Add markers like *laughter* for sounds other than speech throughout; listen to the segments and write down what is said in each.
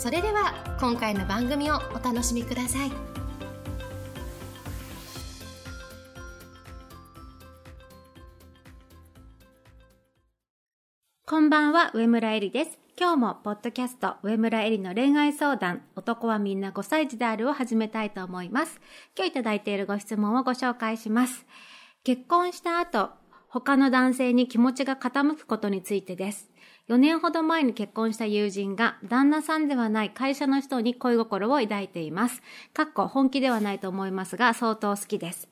それでは今回の番組をお楽しみくださいこんばんは、上村えりです。今日もポッドキャスト、上村えりの恋愛相談、男はみんな5歳児であるを始めたいと思います。今日いただいているご質問をご紹介します。結婚した後、他の男性に気持ちが傾くことについてです。4年ほど前に結婚した友人が旦那さんではない会社の人に恋心を抱いています。かっこ本気ではないと思いますが相当好きです。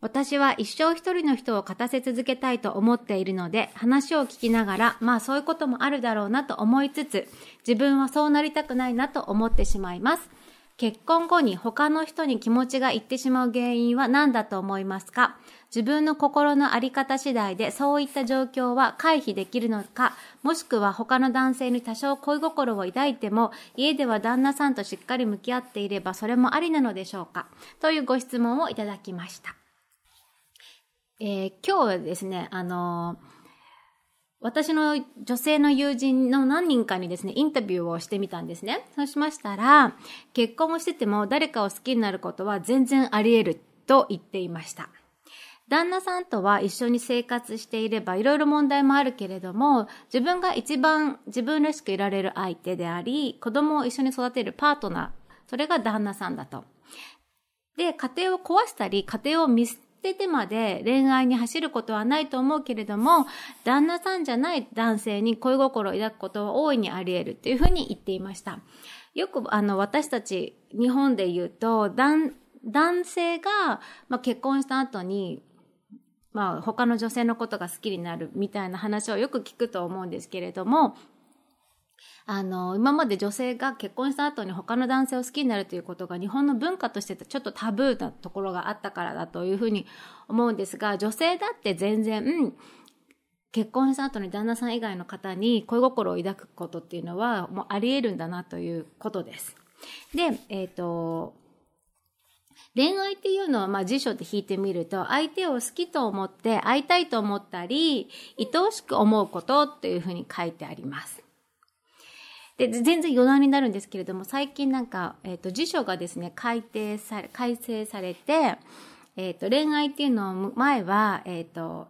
私は一生一人の人を勝たせ続けたいと思っているので、話を聞きながら、まあそういうこともあるだろうなと思いつつ、自分はそうなりたくないなと思ってしまいます。結婚後に他の人に気持ちがいってしまう原因は何だと思いますか？自分の心のあり方次第でそういった状況は回避できるのか、もしくは他の男性に多少恋心を抱いても、家では旦那さんとしっかり向き合っていればそれもありなのでしょうか？というご質問をいただきました。えー今日はですね、あのー私の女性の友人の何人かにですね、インタビューをしてみたんですね。そうしましたら、結婚をしてても誰かを好きになることは全然あり得ると言っていました。旦那さんとは一緒に生活していればいろいろ問題もあるけれども、自分が一番自分らしくいられる相手であり、子供を一緒に育てるパートナー、それが旦那さんだと。で、家庭を壊したり、家庭を見捨ててまで恋愛に走ることはないと思うけれども、旦那さんじゃない男性に恋心を抱くことは大いにあり得るっていうふうに言っていました。よくあの私たち日本で言うと、男男性が、まあ、結婚した後に、まあ、他の女性のことが好きになるみたいな話をよく聞くと思うんですけれども、あの、今まで女性が結婚した後に他の男性を好きになるということが日本の文化としてちょっとタブーなところがあったからだというふうに思うんですが、女性だって全然、うん結婚した後に旦那さん以外の方に恋心を抱くことっていうのはもうあり得るんだなということです。で、えっ、と、恋愛っていうのは、まあ辞書で引いてみると、相手を好きと思って会いたいと思ったり、愛おしく思うことっていうふうに書いてあります。で、全然余談になるんですけれども、最近なんか、えっ、と、辞書がですね、改定され、改正されて、えっ、と、恋愛っていうのを前は、えっ、と、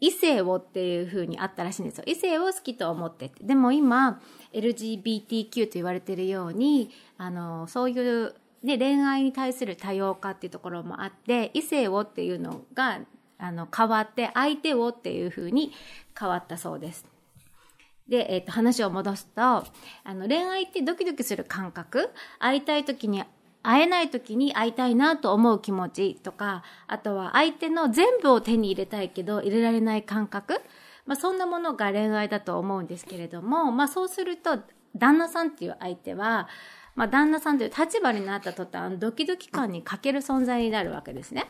異性をっていう風にあったらしいんですよ。異性を好きと思ってて。でも今、LGBTQ と言われているように、あの、そういう、ね、恋愛に対する多様化っていうところもあって、異性をっていうのが、あの、変わって、相手をっていう風に変わったそうです。で、えっ、と、話を戻すと、あの、恋愛ってドキドキする感覚、会いたい時に会えない時に会いたいなと思う気持ちとか、あとは相手の全部を手に入れたいけど入れられない感覚、まあそんなものが恋愛だと思うんですけれども、まあそうすると、旦那さんっていう相手は、まあ旦那さんという立場になった途端、ドキドキ感に欠ける存在になるわけですね。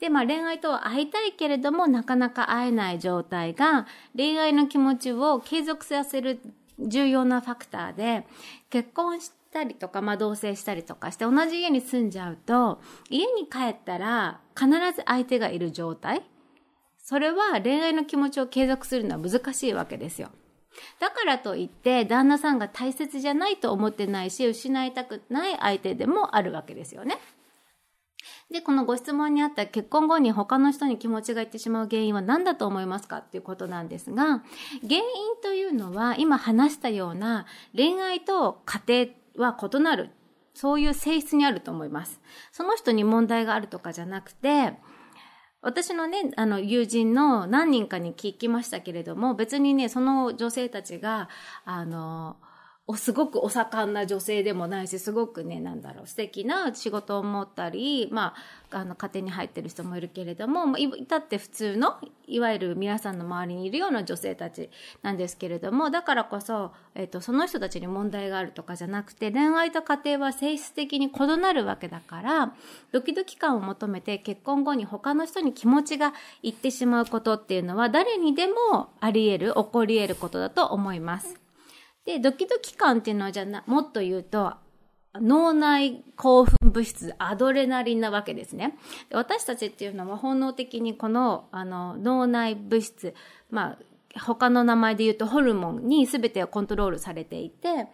で、まあ恋愛とは会いたいけれどもなかなか会えない状態が恋愛の気持ちを継続させる重要なファクターで、結婚したりとか、まあ同棲したりとかして同じ家に住んじゃうと、家に帰ったら必ず相手がいる状態それは恋愛の気持ちを継続するのは難しいわけですよ。だからといって、旦那さんが大切じゃないと思ってないし、失いたくない相手でもあるわけですよね。で、このご質問にあった結婚後に他の人に気持ちがいってしまう原因は何だと思いますかっていうことなんですが、原因というのは今話したような恋愛と家庭は異なる、そういう性質にあると思います。その人に問題があるとかじゃなくて、私のね、あの、友人の何人かに聞きましたけれども、別にね、その女性たちが、あの、すごくお盛んな女性でもないしすごくねなんだろう素敵な仕事を持ったり、まあ、あの家庭に入ってる人もいるけれども、まあ、いたって普通のいわゆる皆さんの周りにいるような女性たちなんですけれどもだからこそ、えっと、その人たちに問題があるとかじゃなくて恋愛と家庭は性質的に異なるわけだからドキドキ感を求めて結婚後に他の人に気持ちがいってしまうことっていうのは誰にでもあり得る起こり得ることだと思います。で、ドキドキ感っていうのはじゃな、もっと言うと、脳内興奮物質、アドレナリンなわけですね。で私たちっていうのは本能的にこの、あの、脳内物質、まあ、他の名前で言うとホルモンに全てをコントロールされていて、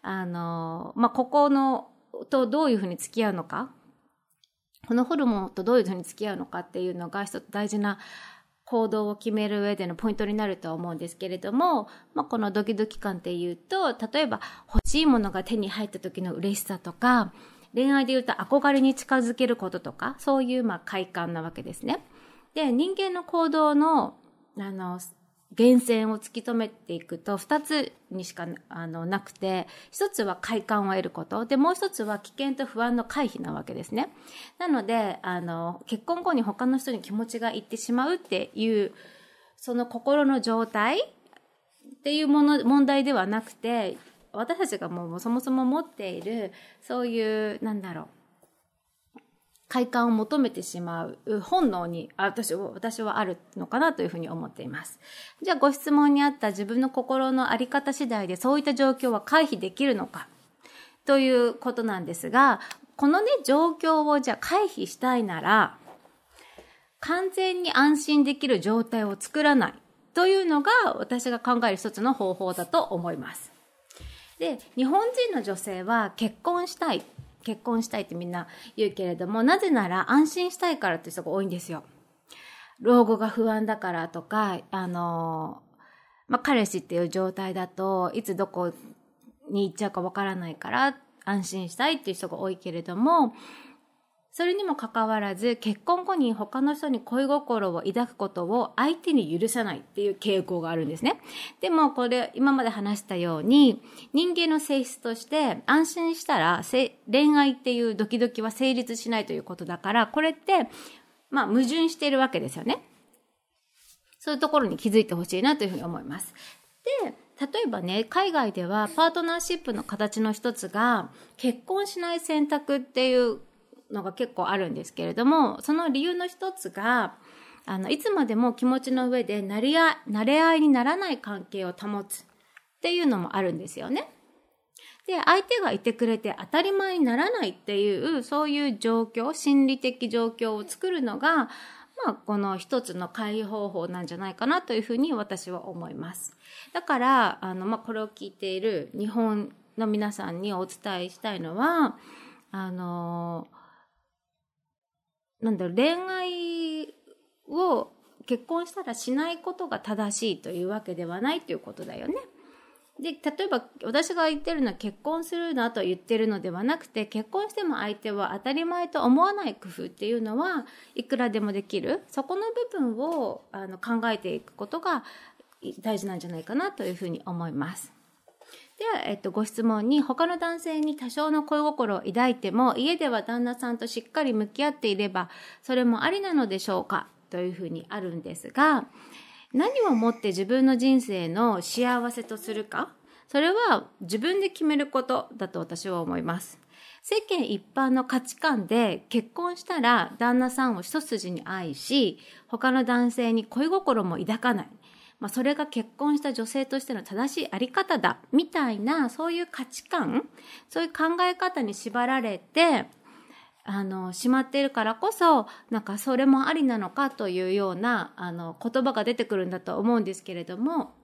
あの、まあ、ここの、とどういうふうに付き合うのか、このホルモンとどういうふうに付き合うのかっていうのが一つ大事な行動を決める上でのポイントになると思うんですけれども、まあ、このドキドキ感っていうと、例えば欲しいものが手に入った時の嬉しさとか、恋愛で言うと憧れに近づけることとか、そういうまあ快感なわけですね。で、人間の行動の、あの、源泉を突き止めていくと2つにしかあのなくて1つは快感を得ること。でもう1つは危険と不安の回避なわけですね。なのであの結婚後に他の人に気持ちがいってしまうっていうその心の状態っていうもの問題ではなくて私たちがもうそもそも持っているそういうなんだろう快感を求めてしまう本能に私私はあるのかなというふうに思っています。じゃあご質問にあった自分の心の在り方次第でそういった状況は回避できるのか？ということなんですが、このね、状況をじゃあ回避したいなら、完全に安心できる状態を作らないというのが私が考える一つの方法だと思います。で、日本人の女性は結婚したい結婚したいってみんな言うけれども、なぜなら安心したいからって人が多いんですよ。老後が不安だからとか、あの、まあ、彼氏っていう状態だといつどこに行っちゃうかわからないから安心したいっていう人が多いけれども、それにもかかわらず結婚後に他の人に恋心を抱くことを相手に許さないっていう傾向があるんですね。でもこれ今まで話したように人間の性質として安心したら恋愛っていうドキドキは成立しないということだからこれってまあ矛盾しているわけですよね。そういうところに気づいてほしいなというふうに思います。で、例えばね、海外ではパートナーシップの形の一つが結婚しない選択っていうのが結構あるんですけれども、その理由の一つが、あの、いつまでも気持ちの上で慣れ合慣れ合いにならない関係を保つっていうのもあるんですよね。で、相手がいてくれて当たり前にならないっていう、そういう状況、心理的状況を作るのが、まあ、この一つの回避方法なんじゃないかなというふうに私は思います。だから、あの、まあ、これを聞いている日本の皆さんにお伝えしたいのは、あの、なんだろう、恋愛を結婚したらしないことが正しいというわけではないということだよね。で、例えば私が言ってるのは結婚するなと言ってるのではなくて、結婚しても相手は当たり前と思わない工夫っていうのはいくらでもできる。そこの部分をあの考えていくことが大事なんじゃないかなというふうに思います。では、えっと、ご質問に、他の男性に多少の恋心を抱いても、家では旦那さんとしっかり向き合っていれば、それもありなのでしょうか？というふうにあるんですが、何をもって自分の人生の幸せとするか、それは自分で決めることだと私は思います。世間一般の価値観で結婚したら旦那さんを一筋に愛し、他の男性に恋心も抱かない。まあ、それが結婚した女性としての正しいあり方だ、みたいな、そういう価値観、そういう考え方に縛られて、あの、しまっているからこそ、なんかそれもありなのかというような、あの、言葉が出てくるんだと思うんですけれども、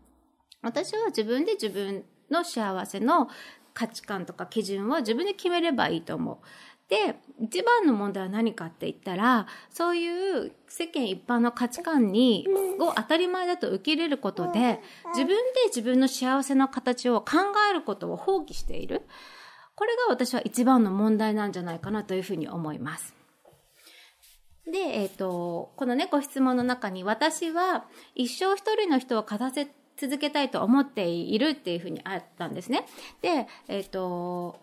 私は自分で自分の幸せの価値観とか基準は自分で決めればいいと思う。で、一番の問題は何かって言ったら、そういう世間一般の価値観に、を当たり前だと受け入れることで、自分で自分の幸せの形を考えることを放棄している。これが私は一番の問題なんじゃないかなというふうに思います。で、えっ、ー、と、このね、ご質問の中に、私は一生一人の人を勝たせ続けたいと思っているっていうふうにあったんですね。で、えっ、ー、と、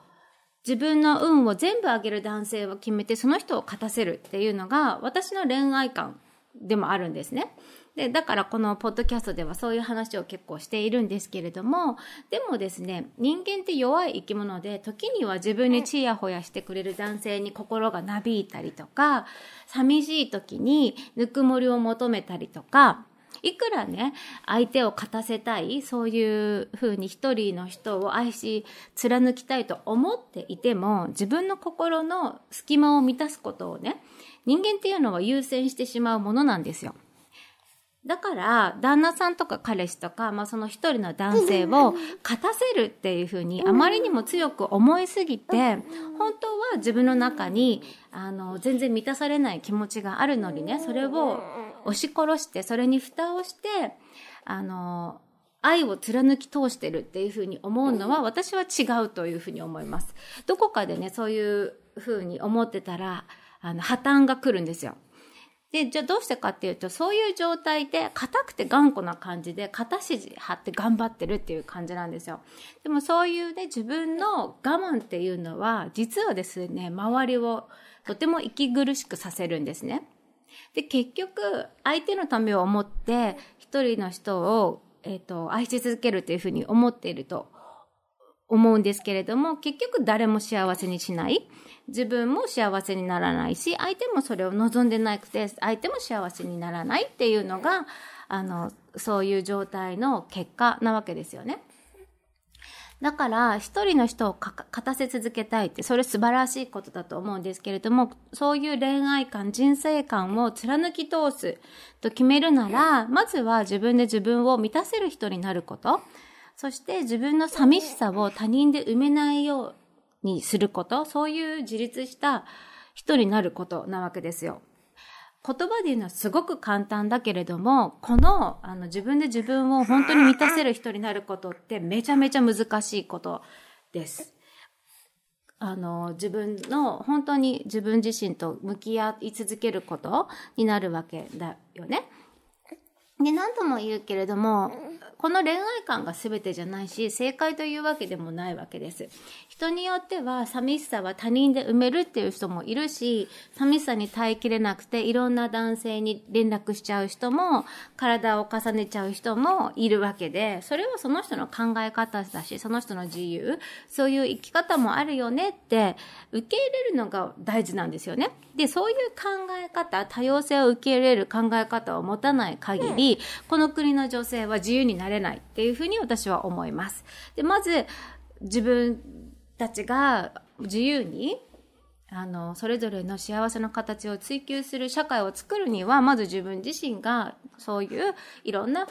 自分の運を全部上げる男性を決めてその人を勝たせるっていうのが私の恋愛観でもあるんですね。で、だからこのポッドキャストではそういう話を結構しているんですけれども、でもですね、人間って弱い生き物で、時には自分にチヤホヤしてくれる男性に心がなびいたりとか、寂しい時にぬくもりを求めたりとか、いくらね、相手を勝たせたい、そういうふうに一人の人を愛し、貫きたいと思っていても、自分の心の隙間を満たすことをね、人間っていうのは優先してしまうものなんですよ。だから、旦那さんとか彼氏とか、まあその一人の男性を *laughs* 勝たせるっていうふうにあまりにも強く思いすぎて、本当は自分の中に、あの、全然満たされない気持ちがあるのにね、それを押し殺して、それに蓋をして、あの、愛を貫き通してるっていうふうに思うのは、私は違うというふうに思います。どこかでね、そういうふうに思ってたら、あの、破綻が来るんですよ。で、じゃあどうしてかっていうと、そういう状態で、硬くて頑固な感じで、肩肘張って頑張ってるっていう感じなんですよ。でもそういうね、自分の我慢っていうのは、実はですね、周りをとても息苦しくさせるんですね。で、結局、相手のためを思って、一人の人を、えっ、ー、と、愛し続けるっていうふうに思っていると思うんですけれども、結局誰も幸せにしない。自分も幸せにならないし、相手もそれを望んでなくて、相手も幸せにならないっていうのが、あの、そういう状態の結果なわけですよね。だから、一人の人を勝たせ続けたいって、それ素晴らしいことだと思うんですけれども、そういう恋愛観、人生観を貫き通すと決めるなら、まずは自分で自分を満たせる人になること、そして自分の寂しさを他人で埋めないようにすること、そういう自立した人になることなわけですよ。言葉で言うのはすごく簡単だけれども、この、あの、自分で自分を本当に満たせる人になることってめちゃめちゃ難しいことです。あの、自分の、本当に自分自身と向き合い続けることになるわけだよね。で、何度も言うけれども、この恋愛観が全てじゃないし、正解というわけでもないわけです。人によっては寂しさは他人で埋めるっていう人もいるし、寂しさに耐えきれなくていろんな男性に連絡しちゃう人も、体を重ねちゃう人もいるわけで、それはその人の考え方だし、その人の自由、そういう生き方もあるよねって受け入れるのが大事なんですよね。で、そういう考え方、多様性を受け入れる考え方を持たない限り、この国の女性は自由になれないっていうふうに私は思います。で、まず、自分たちが自由にあの、それぞれの幸せの形を追求する社会を作るには、まず自分自身がそういういろんな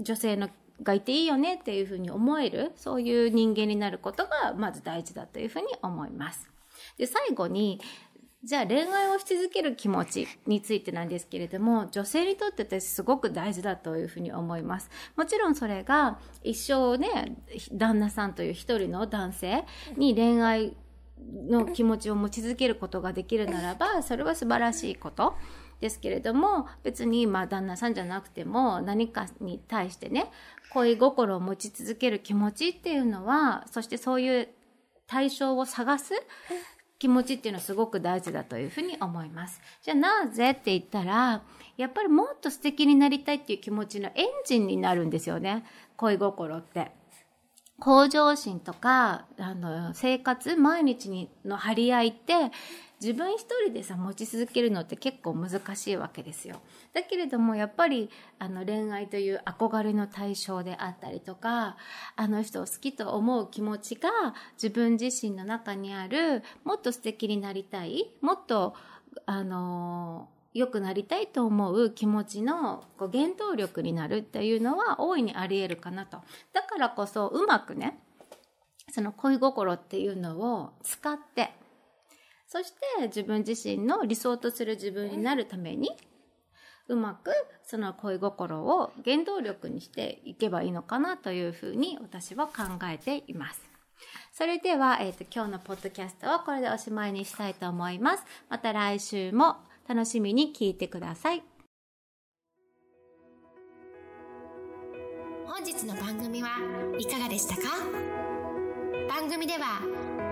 女性のがいていいよねっていうふうに思える、そういう人間になることがまず大事だというふうに思います。で、最後に、じゃあ恋愛をし続ける気持ちについてなんですけれども、女性にとってってすごく大事だというふうに思います。もちろんそれが一生ね、旦那さんという一人の男性に恋愛の気持ちを持ち続けることができるならば、それは素晴らしいこと。ですけれども、別にまあ旦那さんじゃなくても何かに対してね、恋心を持ち続ける気持ちっていうのは、そしてそういう対象を探す気持ちっていうのはすごく大事だというふうに思います。じゃあなぜって言ったら、やっぱりもっと素敵になりたいっていう気持ちのエンジンになるんですよね。恋心って。向上心とか、あの、生活、毎日の張り合いって、自分一人でさ、持ち続けるのって結構難しいわけですよ。だけれども、やっぱり、あの、恋愛という憧れの対象であったりとか、あの人を好きと思う気持ちが、自分自身の中にある、もっと素敵になりたい、もっと、あの良くなりたいと思う気持ちのこう原動力になるっていうのは大いにあり得るかなと。だからこそうまくね、その恋心っていうのを使って、そして自分自身の理想とする自分になるために、うまくその恋心を原動力にしていけばいいのかなというふうに私は考えています。それでは、えっ、ー、と、今日のポッドキャストはこれでおしまいにしたいと思います。また来週も楽しみに聞いてください。本日の番組はいかがでしたか？番組では